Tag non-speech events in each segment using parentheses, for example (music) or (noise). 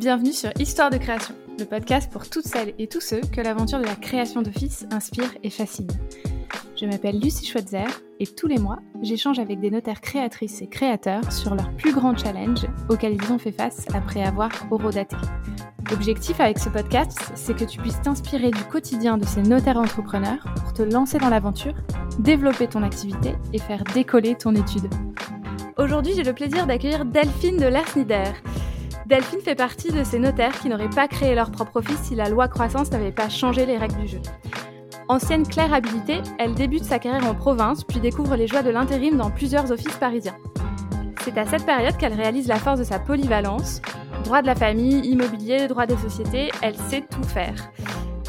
Bienvenue sur Histoire de création, le podcast pour toutes celles et tous ceux que l'aventure de la création d'office inspire et fascine. Je m'appelle Lucie Schweitzer et tous les mois, j'échange avec des notaires créatrices et créateurs sur leurs plus grands challenges auxquels ils ont fait face après avoir horodaté. L'objectif avec ce podcast, c'est que tu puisses t'inspirer du quotidien de ces notaires entrepreneurs pour te lancer dans l'aventure, développer ton activité et faire décoller ton étude. Aujourd'hui, j'ai le plaisir d'accueillir Delphine de Lersnider. Delphine fait partie de ces notaires qui n'auraient pas créé leur propre office si la loi croissance n'avait pas changé les règles du jeu. Ancienne claire habilitée, elle débute sa carrière en province puis découvre les joies de l'intérim dans plusieurs offices parisiens. C'est à cette période qu'elle réalise la force de sa polyvalence. Droit de la famille, immobilier, droit des sociétés, elle sait tout faire.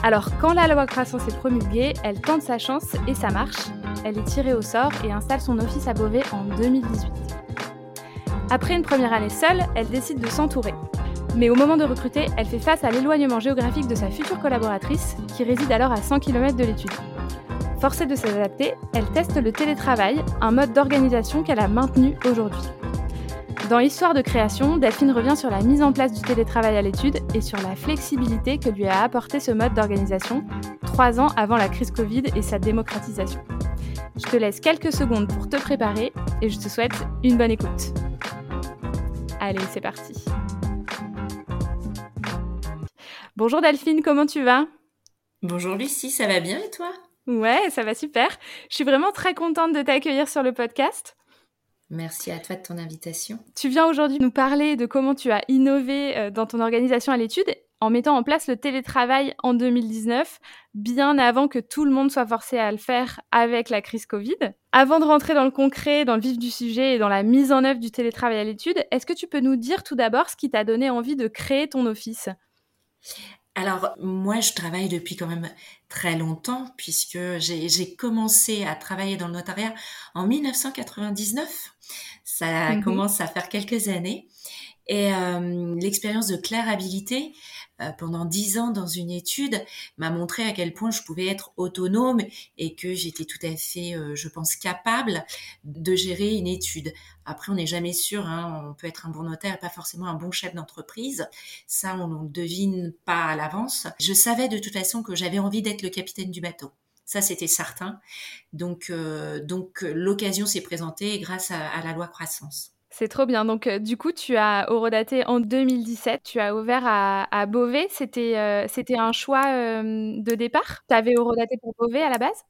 Alors quand la loi croissance est promulguée, elle tente sa chance et ça marche. Elle est tirée au sort et installe son office à Beauvais en 2018. Après une première année seule, elle décide de s'entourer. Mais au moment de recruter, elle fait face à l'éloignement géographique de sa future collaboratrice, qui réside alors à 100 km de l'étude. Forcée de s'adapter, elle teste le télétravail, un mode d'organisation qu'elle a maintenu aujourd'hui. Dans Histoire de création, Delphine revient sur la mise en place du télétravail à l'étude et sur la flexibilité que lui a apporté ce mode d'organisation, trois ans avant la crise Covid et sa démocratisation. Je te laisse quelques secondes pour te préparer et je te souhaite une bonne écoute. Allez, c'est parti. Bonjour Delphine, comment tu vas? Bonjour Lucie, ça va bien et toi? Ouais, ça va super. Je suis vraiment très contente de t'accueillir sur le podcast. Merci à toi de ton invitation. Tu viens aujourd'hui nous parler de comment tu as innové euh, dans ton organisation à l'étude en mettant en place le télétravail en 2019, bien avant que tout le monde soit forcé à le faire avec la crise Covid. Avant de rentrer dans le concret, dans le vif du sujet et dans la mise en œuvre du télétravail à l'étude, est-ce que tu peux nous dire tout d'abord ce qui t'a donné envie de créer ton office? Alors, moi, je travaille depuis quand même très longtemps, puisque j'ai commencé à travailler dans le notariat en 1999. Ça mmh commence à faire quelques années. Et euh, l'expérience de euh, pendant dix ans dans une étude m'a montré à quel point je pouvais être autonome et que j'étais tout à fait, euh, je pense, capable de gérer une étude. Après, on n'est jamais sûr, hein, on peut être un bon notaire, pas forcément un bon chef d'entreprise. Ça, on ne devine pas à l'avance. Je savais de toute façon que j'avais envie d'être le capitaine du bateau. Ça, c'était certain. Donc, euh, donc l'occasion s'est présentée grâce à la loi croissance. C'est trop bien. Donc, euh, du coup, tu as horodaté en 2017. Tu as ouvert à, Beauvais. C'était euh, c'était un choix euh, de départ? Tu avais horodaté pour Beauvais à la base?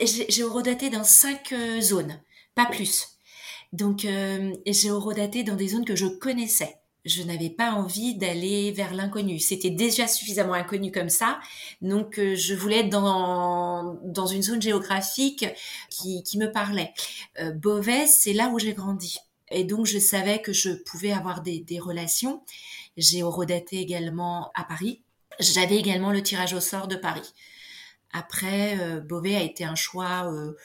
J'ai horodaté dans cinq zones, pas plus. Donc, j'ai horodaté dans des zones que je connaissais. Je n'avais pas envie d'aller vers l'inconnu. C'était déjà suffisamment inconnu comme ça. Donc, je voulais être dans, dans une zone géographique qui, qui me parlait. Beauvais, c'est là où j'ai grandi. Et donc, je savais que je pouvais avoir des, des relations. J'ai horodaté également à Paris. J'avais également le tirage au sort de Paris. Après, euh, Beauvais a été un choix euh,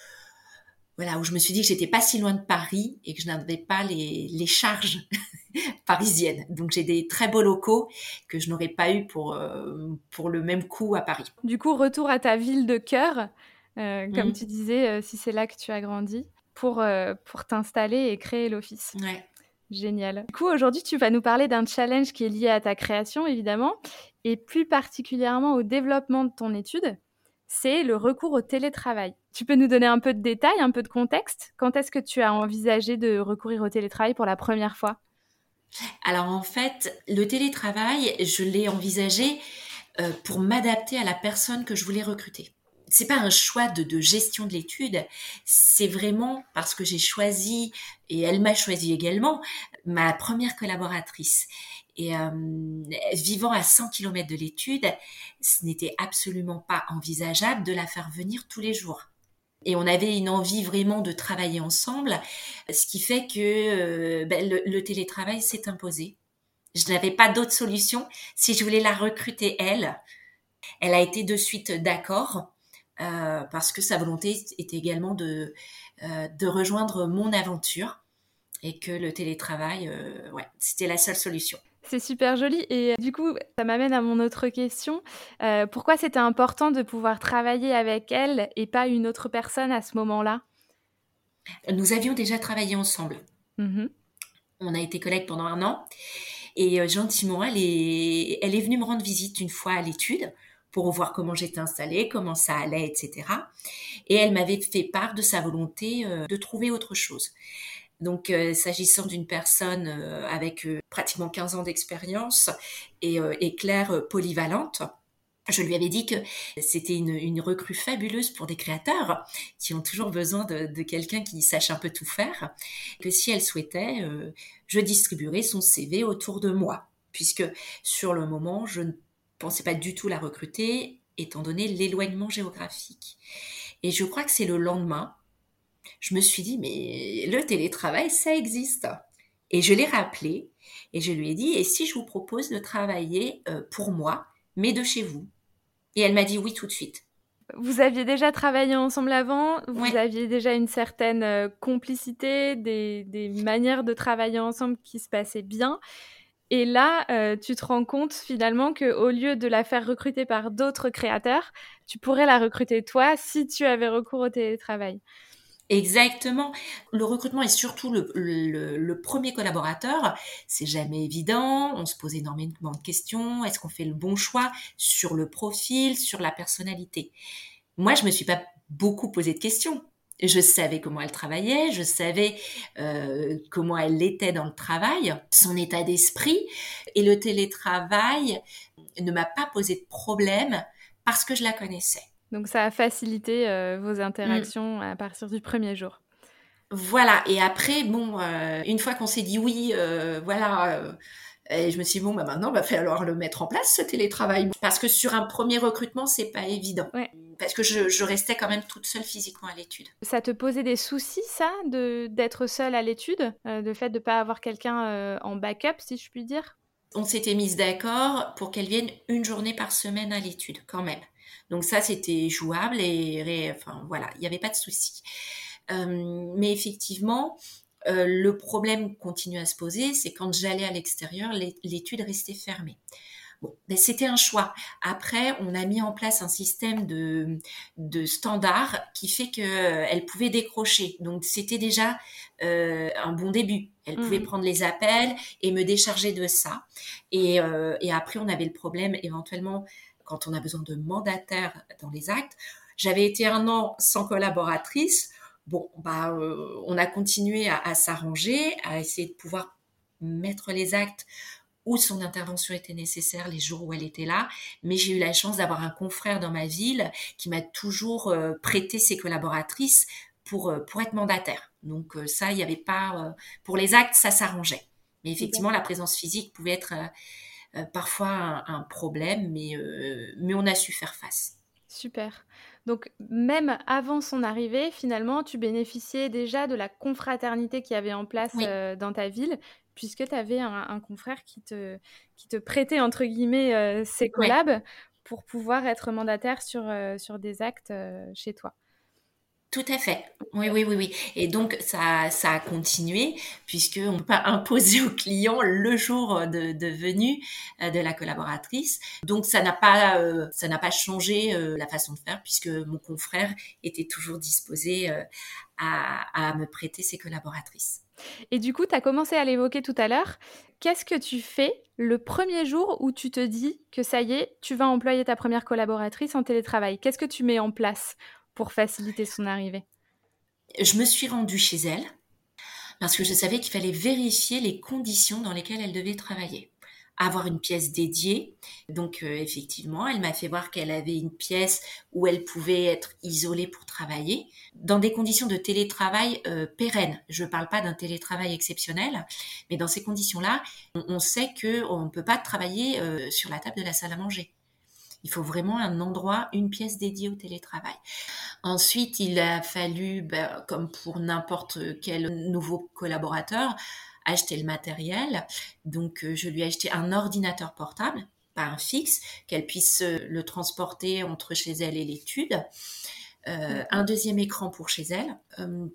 voilà, où je me suis dit que j'étais pas si loin de Paris et que je n'avais pas les, les charges (laughs) parisiennes. Donc j'ai des très beaux locaux que je n'aurais pas eu pour, euh, pour le même coût à Paris. Du coup, retour à ta ville de cœur, comme mmh. tu disais, si c'est là que tu as grandi pour, euh, pour t'installer et créer l'office. Ouais. Génial. Du coup, aujourd'hui, tu vas nous parler d'un challenge qui est lié à ta création, évidemment, et plus particulièrement au développement de ton étude. C'est le recours au télétravail. Tu peux nous donner un peu de détails, un peu de contexte? Quand est-ce que tu as envisagé de recourir au télétravail pour la première fois? Alors en fait, le télétravail, je l'ai envisagé euh, pour m'adapter à la personne que je voulais recruter c'est pas un choix de, gestion de l'étude, c'est vraiment parce que j'ai choisi et elle m'a choisi également ma première collaboratrice. Et euh, vivant à 100 km de l'étude, ce n'était absolument pas envisageable de la faire venir tous les jours. Et on avait une envie vraiment de travailler ensemble, ce qui fait que euh, ben, le, télétravail s'est imposé. Je n'avais pas d'autre solution si je voulais la recruter elle. Elle a été de suite d'accord. Euh, parce que sa volonté était également de, euh, de rejoindre mon aventure et que le télétravail, ouais, c'était la seule solution. C'est super joli et du coup, ça m'amène à mon autre question. pourquoi c'était important de pouvoir travailler avec elle et pas une autre personne à ce moment-là? Nous avions déjà travaillé ensemble. Mmh On a été collègues pendant un an Et gentiment, elle est, elle est venue me rendre visite une fois à l'étude pour voir comment j'étais installée, comment ça allait, etc. Et elle m'avait fait part de sa volonté de trouver autre chose. Donc, s'agissant d'une personne avec pratiquement 15 ans d'expérience et, claire polyvalente, je lui avais dit que c'était une, recrue fabuleuse pour des créateurs qui ont toujours besoin de, quelqu'un qui sache un peu tout faire. Que si elle souhaitait, euh, je distribuerais son CV autour de moi, puisque sur le moment, je ne pensais pas du tout la recruter, étant donné l'éloignement géographique. Et je crois que c'est le lendemain, je me suis dit, mais le télétravail, ça existe. Et je l'ai rappelé et je lui ai dit, et si je vous propose de travailler euh, pour moi mais de chez vous? Et elle m'a dit oui tout de suite. Vous aviez déjà travaillé ensemble avant, vous aviez déjà une certaine euh, complicité, des, des, manières de travailler ensemble qui se passaient bien? Et là, euh, tu te rends compte finalement qu'au lieu de la faire recruter par d'autres créateurs, tu pourrais la recruter toi si tu avais recours au télétravail. Exactement. Le recrutement est surtout le, premier collaborateur. C'est jamais évident. On se pose énormément de questions. Est-ce qu'on fait le bon choix sur le profil, sur la personnalité? Moi, je me suis pas beaucoup posé de questions. Je savais comment elle travaillait, je savais euh, comment elle était dans le travail, son état d'esprit, et le télétravail ne m'a pas posé de problème parce que je la connaissais. Donc ça a facilité euh, vos interactions mm. à partir du premier jour. Voilà, et après, bon, euh, une fois qu'on s'est dit oui, euh, voilà, et je me suis dit, bon, bah maintenant, il va falloir le mettre en place, ce télétravail. Parce que sur un premier recrutement, c'est pas évident. Parce que je, restais quand même toute seule physiquement à l'étude. Ça te posait des soucis, ça, d'être seule à l'étude Le fait de ne pas avoir quelqu'un en backup, si je puis dire? On s'était mise d'accord pour qu'elle vienne une journée par semaine à l'étude, quand même. Donc ça, c'était jouable et enfin voilà, il n'y avait pas de souci. Euh, mais effectivement, euh, le problème continue à se poser, c'est quand j'allais à l'extérieur, l'étude restait fermée. Bon, ben c'était un choix. Après, on a mis en place un système de, de standards qui fait qu'elle pouvait décrocher. Donc, c'était déjà euh, un bon début. Elle pouvait mmh. prendre les appels et me décharger de ça. Et, et après, on avait le problème éventuellement quand on a besoin de mandataires dans les actes. J'avais été un an sans collaboratrice. Bon, bah, euh, on a continué à, s'arranger, à essayer de pouvoir mettre les actes où son intervention était nécessaire les jours où elle était là. Mais j'ai eu la chance d'avoir un confrère dans ma ville qui m'a toujours euh, prêté ses collaboratrices pour, euh, pour être mandataire. Donc ça, il n'y avait pas... pour les actes, ça s'arrangeait. Mais effectivement, la présence physique pouvait être parfois un, problème, mais, euh, mais on a su faire face. Super. Donc même avant son arrivée, finalement, tu bénéficiais déjà de la confraternité qu'il y avait en place euh, dans ta ville, puisque tu avais un, confrère qui te, qui te prêtait, entre guillemets, ses collabs pour pouvoir être mandataire sur, sur des actes chez toi. Tout à fait. Oui, oui, oui, oui. Et donc, ça, ça a continué, puisqu'on ne peut pas (laughs) imposer au client le jour de, de venue euh, de la collaboratrice. Donc, ça n'a pas, euh, ça n'a pas changé euh, la façon de faire, puisque mon confrère était toujours disposé à, à me prêter ses collaboratrices. Et du coup, tu as commencé à l'évoquer tout à l'heure. Qu'est-ce que tu fais le premier jour où tu te dis que ça y est, tu vas employer ta première collaboratrice en télétravail? Qu'est-ce que tu mets en place pour faciliter son arrivée Je me suis rendue chez elle parce que je savais qu'il fallait vérifier les conditions dans lesquelles elle devait travailler. Avoir une pièce dédiée. Donc euh, effectivement, elle m'a fait voir qu'elle avait une pièce où elle pouvait être isolée pour travailler dans des conditions de télétravail euh, pérennes. Je ne parle pas d'un télétravail exceptionnel, mais dans ces conditions-là, on, sait qu'on ne peut pas travailler euh, sur la table de la salle à manger. Il faut vraiment un endroit, une pièce dédiée au télétravail. Ensuite, il a fallu, ben, comme pour n'importe quel nouveau collaborateur, acheter le matériel. Donc, euh, je lui ai acheté un ordinateur portable, pas un fixe, qu'elle puisse euh, le transporter entre chez elle et l'étude. Euh, un deuxième écran pour chez elle,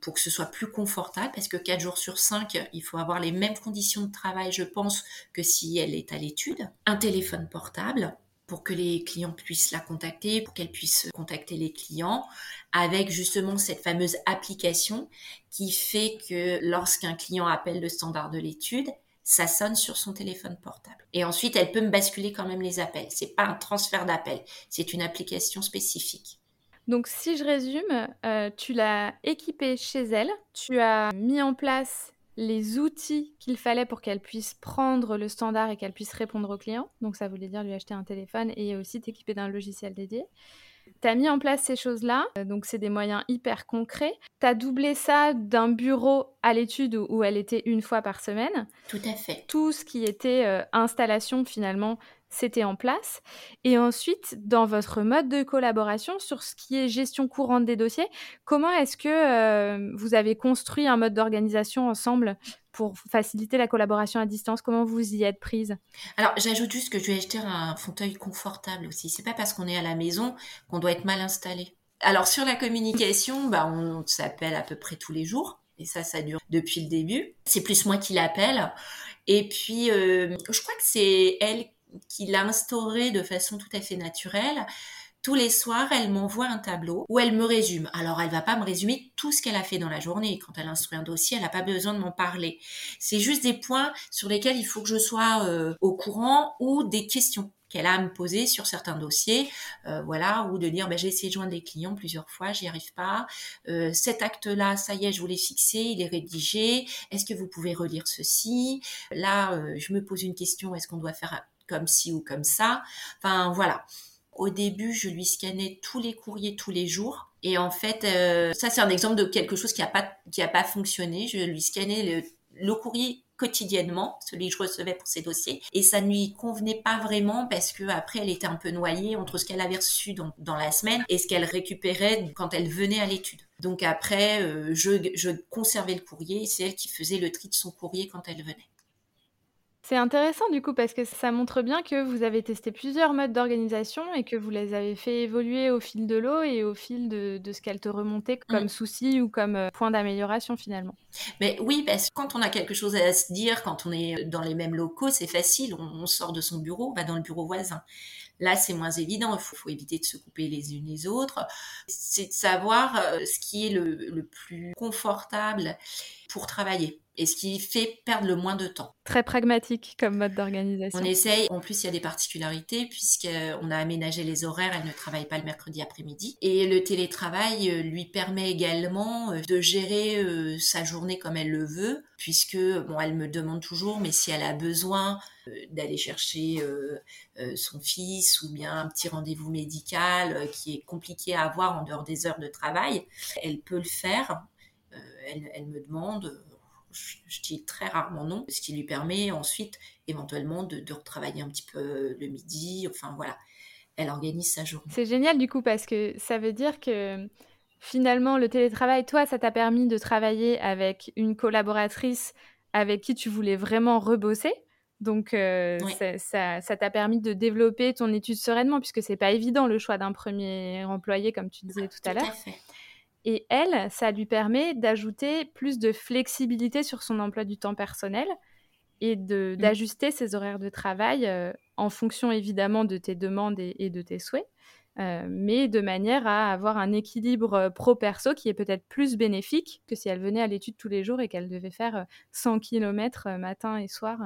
pour que ce soit plus confortable, parce que 4 jours sur 5, il faut avoir les mêmes conditions de travail, je pense, que si elle est à l'étude. Un téléphone portable, pour que les clients puissent la contacter, pour qu'elle puisse contacter les clients, avec justement cette fameuse application qui fait que lorsqu'un client appelle le standard de l'étude, ça sonne sur son téléphone portable. Et ensuite, elle peut me basculer quand même les appels. C'est pas un transfert d'appels, c'est une application spécifique. Donc, si je résume, euh, tu l'as équipée chez elle, tu as mis en place les outils qu'il fallait pour qu'elle puisse prendre le standard et qu'elle puisse répondre aux clients. Donc, ça voulait dire lui acheter un téléphone et aussi t'équiper d'un logiciel dédié. Tu as mis en place ces choses-là, euh, donc c'est des moyens hyper concrets. Tu as doublé ça d'un bureau à l'étude où, elle était une fois par semaine. Tout à fait. Tout ce qui était euh, installation finalement, c'était en place. Et ensuite, dans votre mode de collaboration sur ce qui est gestion courante des dossiers, comment est-ce que euh, vous avez construit un mode d'organisation ensemble pour faciliter la collaboration à distance? Comment vous y êtes prise? Alors, j'ajoute juste que je vais acheter un fauteuil confortable aussi. C'est pas parce qu'on est à la maison qu'on doit être mal installé. Alors, sur la communication, bah, on s'appelle à peu près tous les jours. Et ça, ça dure depuis le début. C'est plus moi qui l'appelle. Et puis, euh, je crois que c'est elle qui l'a instauré de façon tout à fait naturelle. Tous les soirs, elle m'envoie un tableau où elle me résume. Alors, elle va pas me résumer tout ce qu'elle a fait dans la journée. Quand elle instruit un dossier, elle n'a pas besoin de m'en parler. C'est juste des points sur lesquels il faut que je sois euh, au courant ou des questions qu'elle a à me poser sur certains dossiers, euh, voilà, ou de dire ben, j'ai essayé de joindre des clients plusieurs fois, j'y arrive pas. Euh, cet acte-là, ça y est, je vous l'ai fixé, il est rédigé. Est-ce que vous pouvez relire ceci? Là, je me pose une question est-ce qu'on doit faire comme ci ou comme ça. Enfin voilà. Au début, je lui scannais tous les courriers tous les jours. Et en fait, euh, ça c'est un exemple de quelque chose qui n'a pas qui pas fonctionné. Je lui scannais le, courrier quotidiennement, celui que je recevais pour ses dossiers, et ça ne lui convenait pas vraiment parce que après elle était un peu noyée entre ce qu'elle avait reçu dans, dans la semaine et ce qu'elle récupérait quand elle venait à l'étude. Donc après, euh, je, je conservais le courrier, c'est elle qui faisait le tri de son courrier quand elle venait. C'est intéressant du coup parce que ça montre bien que vous avez testé plusieurs modes d'organisation et que vous les avez fait évoluer au fil de l'eau et au fil de, ce qu'elle te remontait comme mmh. souci ou comme euh, point d'amélioration finalement. Mais oui, parce que quand on a quelque chose à se dire, quand on est dans les mêmes locaux, c'est facile, on, sort de son bureau, on va dans le bureau voisin. Là, c'est moins évident, il faut, éviter de se couper les unes les autres. C'est de savoir euh, ce qui est le plus confortable pour travailler et ce qui fait perdre le moins de temps. Très pragmatique comme mode d'organisation. On essaye, en plus il y a des particularités puisqu'on a aménagé les horaires, elle ne travaille pas le mercredi après-midi. Et le télétravail euh, lui permet également euh, de gérer euh, sa journée comme elle le veut, puisque, bon, elle me demande toujours, mais si elle a besoin d'aller chercher son fils ou bien un petit rendez-vous médical qui est compliqué à avoir en dehors des heures de travail, elle peut le faire. Elle, elle, me demande, je dis très rarement non, ce qui lui permet ensuite éventuellement de, retravailler un petit peu le midi. Enfin voilà, elle organise sa journée. C'est génial du coup parce que ça veut dire que finalement le télétravail, toi, ça t'a permis de travailler avec une collaboratrice avec qui tu voulais vraiment rebosser. Donc, euh, ça t'a permis de développer ton étude sereinement, puisque c'est pas évident le choix d'un premier employé, comme tu disais tout, à l'heure. Et elle, ça lui permet d'ajouter plus de flexibilité sur son emploi du temps personnel et mmh. d'ajuster ses horaires de travail euh, en fonction évidemment de tes demandes et, de tes souhaits, euh, mais de manière à avoir un équilibre euh, pro-perso qui est peut-être plus bénéfique que si elle venait à l'étude tous les jours et qu'elle devait faire 100 km matin et soir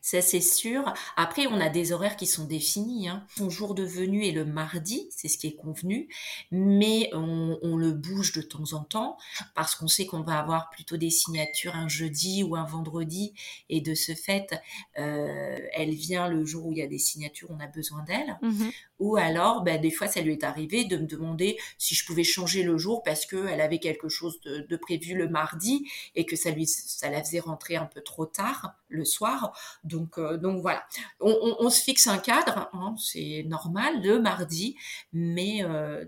ça c'est sûr. Après, on a des horaires qui sont définis. Hein. Son jour de venue est le mardi, c'est ce qui est convenu, mais on, le bouge de temps en temps parce qu'on sait qu'on va avoir plutôt des signatures un jeudi ou un vendredi, et de ce fait, euh, elle vient le jour où il y a des signatures, on a besoin d'elle. Mmh ou alors, ben, des fois, ça lui est arrivé de me demander si je pouvais changer le jour parce qu'elle avait quelque chose de, prévu le mardi et que ça lui, ça la faisait rentrer un peu trop tard le soir. Donc, euh, donc voilà. On, se fixe un cadre, hein, c'est normal, le mardi, mais euh,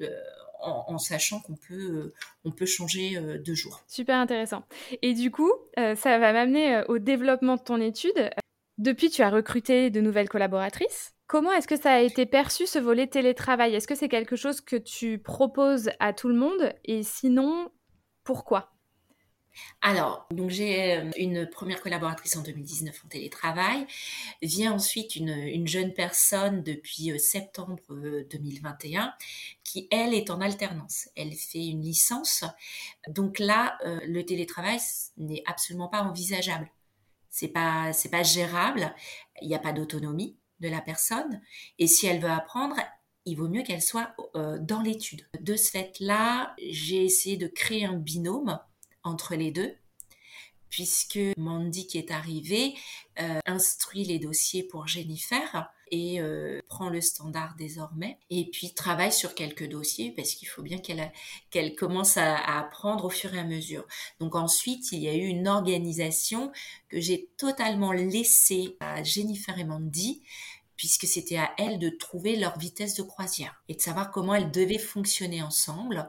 en, sachant qu'on peut, on peut changer euh, de jour. Super intéressant. Et du coup, ça va m'amener au développement de ton étude. Depuis, tu as recruté de nouvelles collaboratrices. Comment est-ce que ça a été perçu ce volet télétravail? Est-ce que c'est quelque chose que tu proposes à tout le monde? Et sinon, pourquoi? Alors, donc j'ai euh, une première collaboratrice en 2019 en télétravail. Vient ensuite une, jeune personne depuis euh, septembre 2021 euh, qui, elle, est en alternance. Elle fait une licence. Donc là, le télétravail n'est absolument pas envisageable C'est pas, pas gérable. Il n'y a pas d'autonomie de la personne. Et si elle veut apprendre, il vaut mieux qu'elle soit euh, dans l'étude. De ce fait-là, j'ai essayé de créer un binôme entre les deux puisque Mandy qui est arrivée euh, instruit les dossiers pour Jennifer et euh, prend le standard désormais et puis travaille sur quelques dossiers parce qu'il faut bien qu'elle qu'elle commence à, apprendre au fur et à mesure. Donc ensuite, il y a eu une organisation que j'ai totalement laissée à Jennifer et Mandy puisque c'était à elles de trouver leur vitesse de croisière et de savoir comment elles devaient fonctionner ensemble.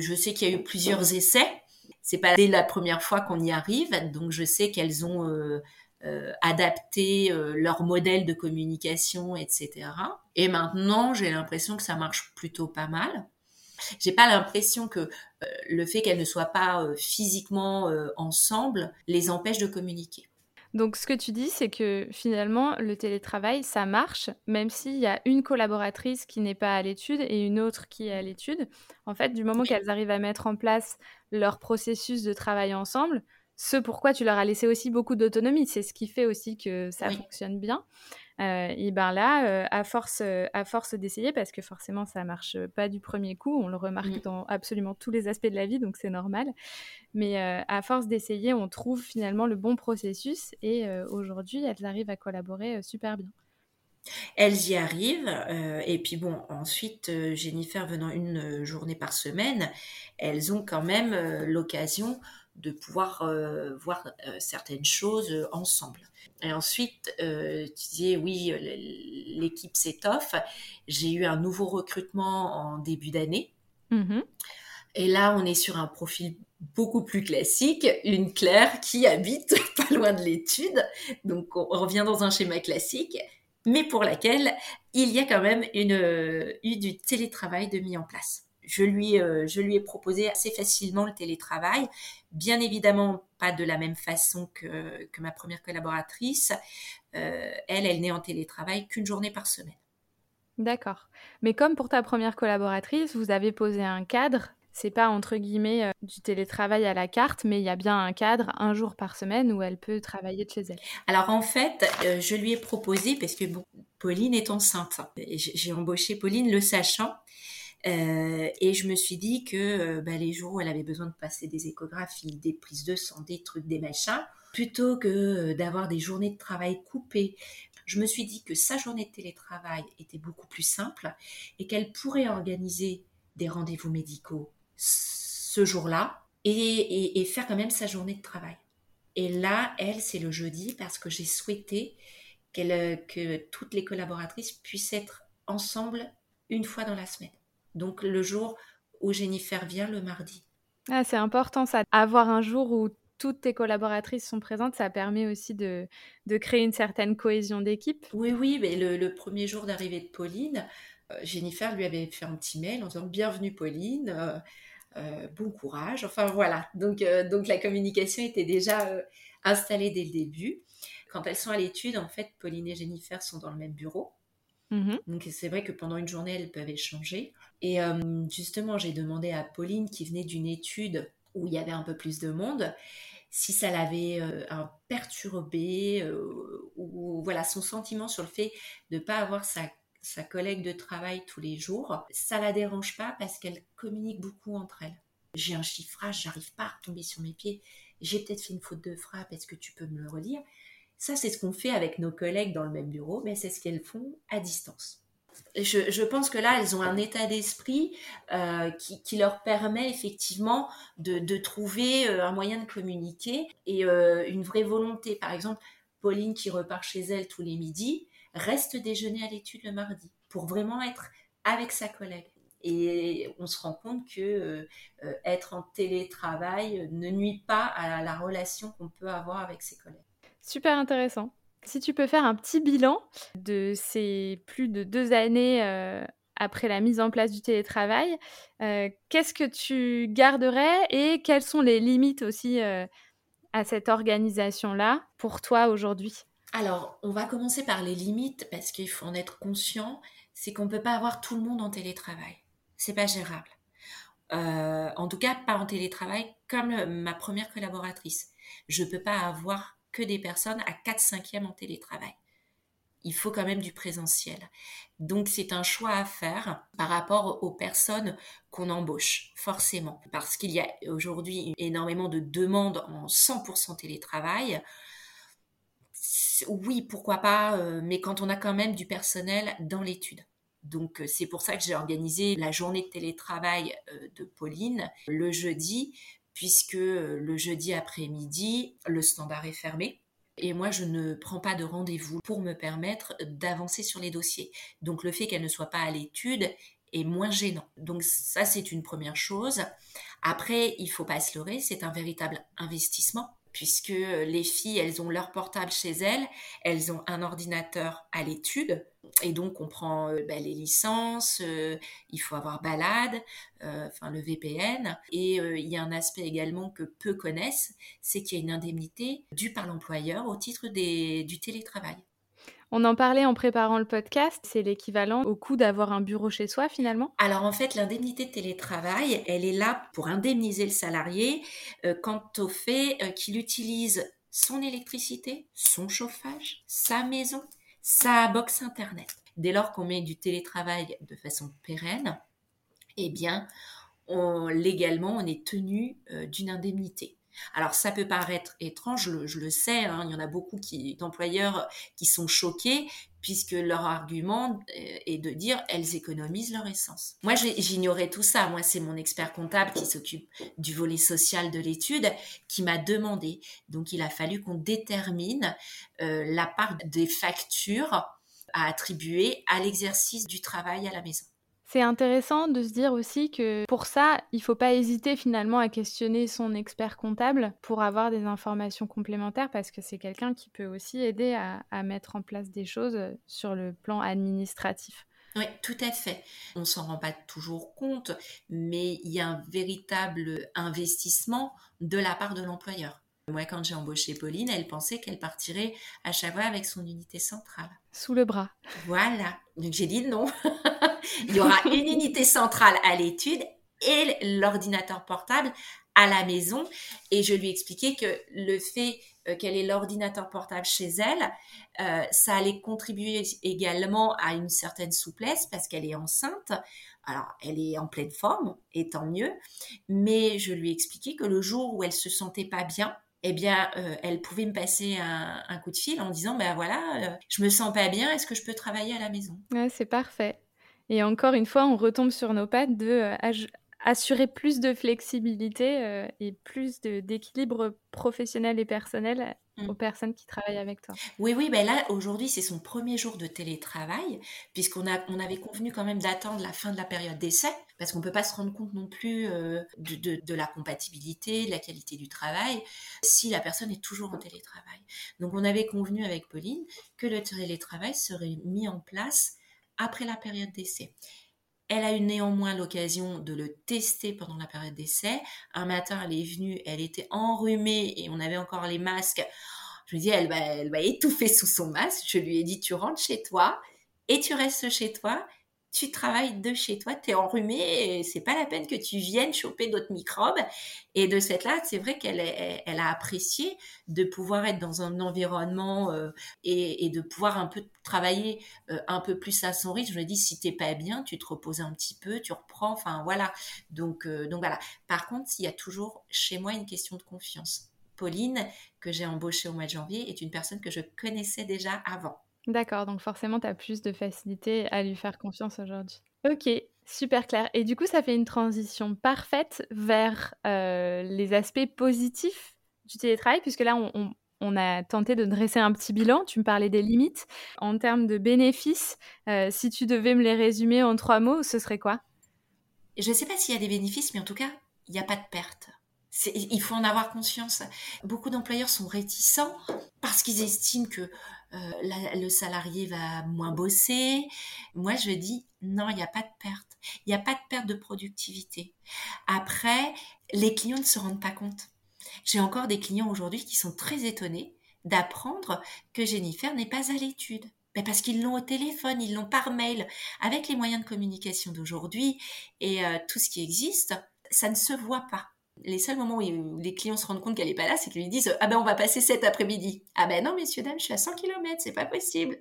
Je sais qu'il y a eu plusieurs essais c'est pas dès la première fois qu'on y arrive, donc je sais qu'elles ont euh, euh, adapté euh, leur modèle de communication, etc. Et maintenant, j'ai l'impression que ça marche plutôt pas mal. J'ai pas l'impression que le fait qu'elles ne soient pas physiquement ensemble les empêche de communiquer. Donc ce que tu dis, c'est que finalement, le télétravail, ça marche, même s'il y a une collaboratrice qui n'est pas à l'étude et une autre qui est à l'étude. En fait, du moment qu'elles arrivent à mettre en place leur processus de travail ensemble, ce pourquoi tu leur as laissé aussi beaucoup d'autonomie, c'est ce qui fait aussi que ça fonctionne bien. Euh, et ben là, euh, à force, euh, à force d'essayer, parce que forcément ça marche pas du premier coup, on le remarque mmh. dans absolument tous les aspects de la vie, donc c'est normal. Mais à force d'essayer, on trouve finalement le bon processus et aujourd'hui, elles arrivent à collaborer super bien. Elles y arrivent. et puis bon, ensuite, Jennifer venant une journée par semaine, elles ont quand même l'occasion de pouvoir voir certaines choses ensemble. Et ensuite, euh, tu disais, oui, l'équipe s'étoffe. J'ai eu un nouveau recrutement en début d'année. Mm-hmm. Et là, on est sur un profil beaucoup plus classique, une Claire qui habite (laughs) pas loin de l'étude. Donc, on revient dans un schéma classique, mais pour laquelle il y a quand même une, eu du télétravail de mis en place je lui, euh, je lui ai proposé assez facilement le télétravail. Bien évidemment, pas de la même façon que, que ma première collaboratrice. Euh, elle, elle n'est en télétravail qu'une journée par semaine. D'accord. Mais comme pour ta première collaboratrice, vous avez posé un cadre. C'est pas entre guillemets euh, du télétravail à la carte, mais il y a bien un cadre, un jour par semaine, où elle peut travailler de chez elle. Alors en fait, je lui ai proposé, parce que bon, Pauline est enceinte, j'ai embauché Pauline le sachant, euh, et je me suis dit que euh, bah, les jours où elle avait besoin de passer des échographies, des prises de sang, des trucs, des machins, plutôt que euh, d'avoir des journées de travail coupées, je me suis dit que sa journée de télétravail était beaucoup plus simple et qu'elle pourrait organiser des rendez-vous médicaux ce jour-là et, faire quand même sa journée de travail. Et là, elle, c'est le jeudi parce que j'ai souhaité que toutes les collaboratrices puissent être ensemble une fois dans la semaine donc le jour où Jennifer vient le mardi. Ah, c'est important ça. Avoir un jour où toutes tes collaboratrices sont présentes, ça permet aussi de, créer une certaine cohésion d'équipe. Oui, oui, mais le, premier jour d'arrivée de Pauline, euh, Jennifer lui avait fait un petit mail en disant Bienvenue Pauline, euh, euh, bon courage. Enfin voilà, donc, donc la communication était déjà installée dès le début. Quand elles sont à l'étude, en fait, Pauline et Jennifer sont dans le même bureau. Mhm. Donc c'est vrai que pendant une journée, elles peuvent échanger. Et euh, justement, j'ai demandé à Pauline, qui venait d'une étude où il y avait un peu plus de monde, si ça l'avait euh, perturbé euh, ou voilà son sentiment sur le fait de ne pas avoir sa, collègue de travail tous les jours, ça la dérange pas parce qu'elle communique beaucoup entre elles. J'ai un chiffrage, j'arrive pas à retomber sur mes pieds. J'ai peut-être fait une faute de frappe, est-ce que tu peux me le relire? Ça, c'est ce qu'on fait avec nos collègues dans le même bureau, mais c'est ce qu'elles font à distance je, pense que là, elles ont un état d'esprit euh, qui, leur permet effectivement de, trouver euh, un moyen de communiquer et euh, une vraie volonté. Par exemple, Pauline qui repart chez elle tous les midis reste déjeuner à l'étude le mardi pour vraiment être avec sa collègue. Et on se rend compte que être en télétravail ne nuit pas à la relation qu'on peut avoir avec ses collègues. Super intéressant. Si tu peux faire un petit bilan de ces plus de deux années euh, après la mise en place du télétravail, euh, qu'est-ce que tu garderais et quelles sont les limites aussi euh, à cette organisation-là pour toi aujourd'hui? Alors, on va commencer par les limites parce qu'il faut en être conscient, c'est qu'on ne peut pas avoir tout le monde en télétravail. C'est pas gérable. en tout cas, pas en télétravail comme ma première collaboratrice. Je ne peux pas avoir que des personnes à 4 5 en télétravail. Il faut quand même du présentiel. Donc c'est un choix à faire par rapport aux personnes qu'on embauche, forcément. Parce qu'il y a aujourd'hui énormément de demandes en 100% télétravail. Oui, pourquoi pas, euh, mais quand on a quand même du personnel dans l'étude. Donc euh, c'est pour ça que j'ai organisé la journée de télétravail euh, de Pauline le jeudi, puisque le jeudi après-midi, le standard est fermé. Et moi, je ne prends pas de rendez-vous pour me permettre d'avancer sur les dossiers. Donc le fait qu'elle ne soit pas à l'étude est moins gênant. Donc ça, c'est une première chose. Après, il faut pas se leurrer, c'est un véritable investissement puisque les filles, elles ont leur portable chez elles, elles ont un ordinateur à l'étude, et donc on prend euh, bah, les licences, euh, il faut avoir balade, euh, enfin le VPN, et il y a un aspect également que peu connaissent, c'est qu'il y a une indemnité due par l'employeur au titre du télétravail. On en parlait en préparant le podcast, c'est l'équivalent au coût d'avoir un bureau chez soi finalement? Alors en fait, l'indemnité de télétravail, elle est là pour indemniser le salarié euh, quant au fait euh, qu'il utilise son électricité, son chauffage, sa maison, sa box internet. Dès lors qu'on met du télétravail de façon pérenne, eh bien, légalement, on est tenu euh, d'une indemnité. Alors ça peut paraître étrange, je le, sais, hein, il y en a beaucoup d'employeurs qui sont choqués puisque leur argument euh, est de dire elles économisent leur essence. Moi j'ignorais tout ça, moi c'est mon expert comptable qui s'occupe du volet social de l'étude qui m'a demandé. Donc il a fallu qu'on détermine euh, la part des factures à attribuer à l'exercice du travail à la maison. C'est intéressant de se dire aussi que pour ça, il ne faut pas hésiter finalement à questionner son expert comptable pour avoir des informations complémentaires parce que c'est quelqu'un qui peut aussi aider à, mettre en place des choses sur le plan administratif. Oui, tout à fait. On s'en rend pas toujours compte, mais il y a un véritable investissement de la part de l'employeur. Moi, quand j'ai embauché Pauline, elle pensait qu'elle partirait à chaque fois avec son unité centrale. Sous le bras. Voilà. Donc j'ai dit non. (laughs) Il y aura une unité centrale à l'étude et l'ordinateur portable à la maison. Et je lui expliquais que le fait euh, qu'elle ait l'ordinateur portable chez elle, euh, ça allait contribuer également à une certaine souplesse parce qu'elle est enceinte. Alors, elle est en pleine forme, et tant mieux. Mais je lui ai expliqué que le jour où elle se sentait pas bien, eh bien, euh, elle pouvait me passer un, coup de fil en disant, ben voilà, je me sens pas bien, est-ce que je peux travailler à la maison? C'est parfait. Et encore une fois, on retombe sur nos pattes de euh, assurer plus de flexibilité euh, et plus d'équilibre professionnel et personnel mmh. aux personnes qui travaillent avec toi. Oui, oui, ben là, aujourd'hui, c'est son premier jour de télétravail, puisqu'on a, on avait convenu quand même d'attendre la fin de la période d'essai, parce qu'on ne peut pas se rendre compte non plus euh, de, de, la compatibilité, de la qualité du travail, si la personne est toujours en télétravail. Donc, on avait convenu avec Pauline que le télétravail serait mis en place après la période d'essai. Elle a eu néanmoins l'occasion de le tester pendant la période d'essai. Un matin, elle est venue, elle était enrhumée et on avait encore les masques. Je me dis, elle va, elle va étouffer sous son masque. Je lui ai dit, tu rentres chez toi et tu restes chez toi tu travailles de chez toi, tu es enrhumé, c'est pas la peine que tu viennes choper d'autres microbes. Et de cette là, c'est vrai qu'elle elle a apprécié de pouvoir être dans un environnement euh, et, de pouvoir un peu travailler euh, un peu plus à son rythme. Je me dis, si t'es pas bien, tu te reposes un petit peu, tu reprends, enfin voilà. Donc, euh, donc voilà. Par contre, il y a toujours chez moi une question de confiance. Pauline, que j'ai embauchée au mois de janvier, est une personne que je connaissais déjà avant. D'accord, donc forcément, tu as plus de facilité à lui faire confiance aujourd'hui. Ok, super clair. Et du coup, ça fait une transition parfaite vers euh, les aspects positifs du télétravail, puisque là, on, a tenté de dresser un petit bilan. Tu me parlais des limites. En termes de bénéfices, euh, si tu devais me les résumer en trois mots, ce serait quoi? Je ne sais pas s'il y a des bénéfices, mais en tout cas, il n'y a pas de perte. Il faut en avoir conscience. Beaucoup d'employeurs sont réticents parce qu'ils estiment que euh, le salarié va moins bosser. Moi, je dis non, il n'y a pas de perte. Il n'y a pas de perte de productivité. Après, les clients ne se rendent pas compte. J'ai encore des clients aujourd'hui qui sont très étonnés d'apprendre que Jennifer n'est pas à l'étude. Ben parce qu'ils l'ont au téléphone, ils l'ont par mail. Avec les moyens de communication d'aujourd'hui et euh, tout ce qui existe, ça ne se voit pas. Les seuls moments où les clients se rendent compte qu'elle n'est pas là, c'est qu'ils lui disent Ah ben on va passer cet après-midi. Ah ben non, messieurs, dames, je suis à 100 km, c'est pas possible.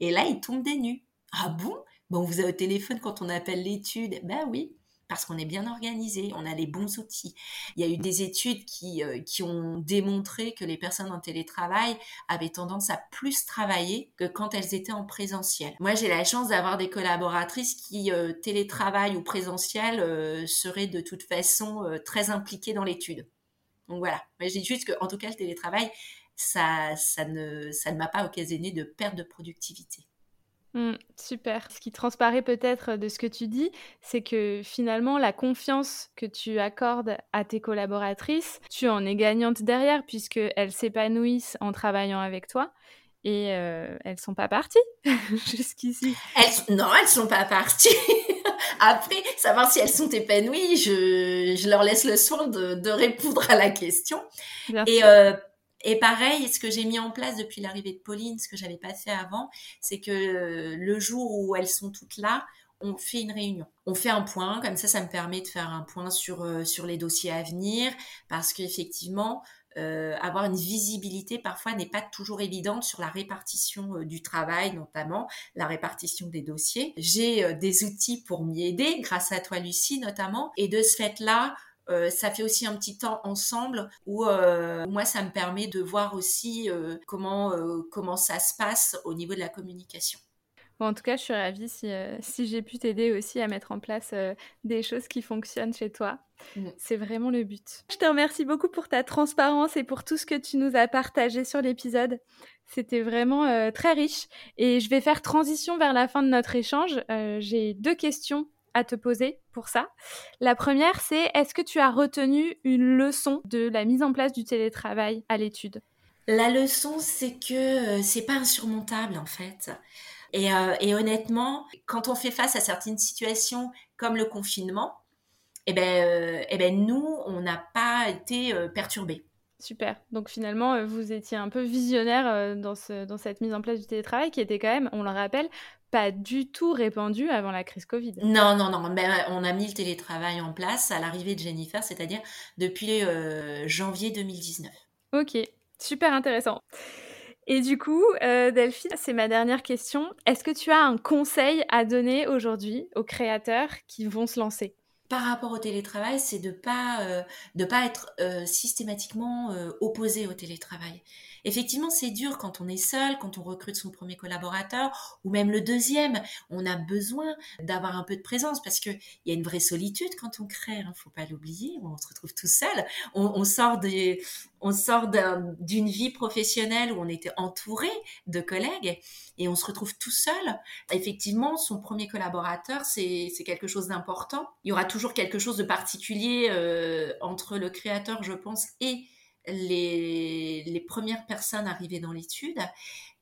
Et là, ils tombent des nues. Ah bon? Bon, vous avez au téléphone quand on appelle l'étude. Ben oui parce qu'on est bien organisé, on a les bons outils. Il y a eu des études qui, euh, qui ont démontré que les personnes en télétravail avaient tendance à plus travailler que quand elles étaient en présentiel. Moi, j'ai la chance d'avoir des collaboratrices qui, euh, télétravail ou présentiel, euh, seraient de toute façon très impliquées dans l'étude. Donc voilà, je dis juste qu'en tout cas, le télétravail, ça, ça ne, ça ne m'a pas occasionné de perte de productivité. Mmh, super. Ce qui transparaît peut-être de ce que tu dis, c'est que finalement, la confiance que tu accordes à tes collaboratrices, tu en es gagnante derrière puisqu'elles s'épanouissent en travaillant avec toi. Et elles elles sont pas parties (laughs) jusqu'ici. Elles, non, elles sont pas parties. (laughs) Après, savoir si elles sont épanouies, je, je leur laisse le soin de, de répondre à la question. et euh, et pareil, ce que j'ai mis en place depuis l'arrivée de Pauline, ce que j'avais pas fait avant, c'est que euh, le jour où elles sont toutes là, on fait une réunion. On fait un point, comme ça, ça me permet de faire un point sur, euh, sur les dossiers à venir, parce qu'effectivement, euh, avoir une visibilité parfois n'est pas toujours évidente sur la répartition du travail, notamment la répartition des dossiers. J'ai des outils pour m'y aider, grâce à toi Lucie notamment, et de ce fait-là, euh, ça fait aussi un petit temps ensemble où euh, moi ça me permet de voir aussi euh, comment comment ça se passe au niveau de la communication. Bon, en tout cas, je suis ravie si, si j'ai pu t'aider aussi à mettre en place des choses qui fonctionnent chez toi. Mm. C'est vraiment le but. Je te remercie beaucoup pour ta transparence et pour tout ce que tu nous as partagé sur l'épisode. C'était vraiment très riche. Et je vais faire transition vers la fin de notre échange. j'ai deux questions à te poser pour ça. La première, c'est est-ce que tu as retenu une leçon de la mise en place du télétravail à l'étude? La leçon, c'est que euh, c'est pas insurmontable en fait. Et, euh, et, honnêtement, quand on fait face à certaines situations comme le confinement, eh ben, euh, eh ben nous, on n'a pas été perturbés. Super. Donc finalement, vous étiez un peu visionnaire dans, ce, dans cette mise en place du télétravail qui était quand même, on le rappelle, pas du tout répandu avant la crise Covid. Non, non, non. Mais on a mis le télétravail en place à l'arrivée de Jennifer, c'est-à-dire depuis euh, janvier 2019. Ok, super intéressant. Et du coup, euh, Delphine, c'est ma dernière question. Est-ce que tu as un conseil à donner aujourd'hui aux créateurs qui vont se lancer? Par rapport au télétravail, c'est de pas euh, de pas être systématiquement opposé au télétravail. Effectivement, c'est dur quand on est seul, quand on recrute son premier collaborateur ou même le deuxième. On a besoin d'avoir un peu de présence parce qu'il y a une vraie solitude quand on crée. Il hein, faut pas l'oublier. On se retrouve tout seul. On, sort des, on sort d'une vie professionnelle où on était entouré de collègues et on se retrouve tout seul. Effectivement, son premier collaborateur, c'est quelque chose d'important. Il y aura toujours quelque chose de particulier euh, entre le créateur, je pense, et les, premières personnes arrivées dans l'étude.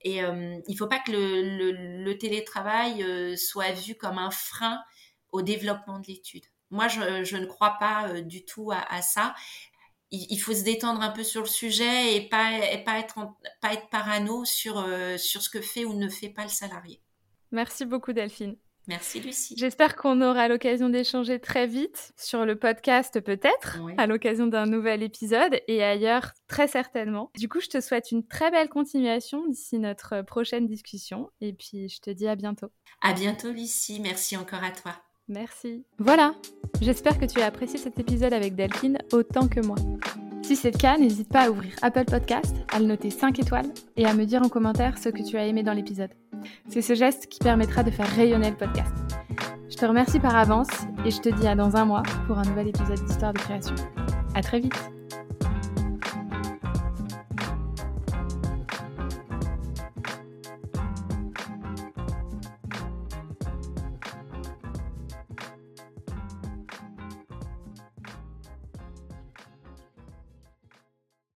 Et euh, il ne faut pas que le, télétravail euh, soit vu comme un frein au développement de l'étude. Moi, je, ne crois pas du tout à, ça. Il, faut se détendre un peu sur le sujet et pas, pas, être, pas être parano sur, sur ce que fait ou ne fait pas le salarié. Merci beaucoup, Delphine. Merci Lucie. J'espère qu'on aura l'occasion d'échanger très vite sur le podcast peut-être, à l'occasion d'un nouvel épisode et ailleurs très certainement. Du coup, je te souhaite une très belle continuation d'ici notre prochaine discussion et puis je te dis à bientôt. À bientôt Lucie, merci encore à toi. Merci. Voilà, j'espère que tu as apprécié cet épisode avec Delphine autant que moi. Si c'est le cas, n'hésite pas à ouvrir Apple Podcast, à le noter 5 étoiles et à me dire en commentaire ce que tu as aimé dans l'épisode. C'est ce geste qui permettra de faire rayonner le podcast. Je te remercie par avance et je te dis à dans un mois pour un nouvel épisode d'Histoire de création. À très vite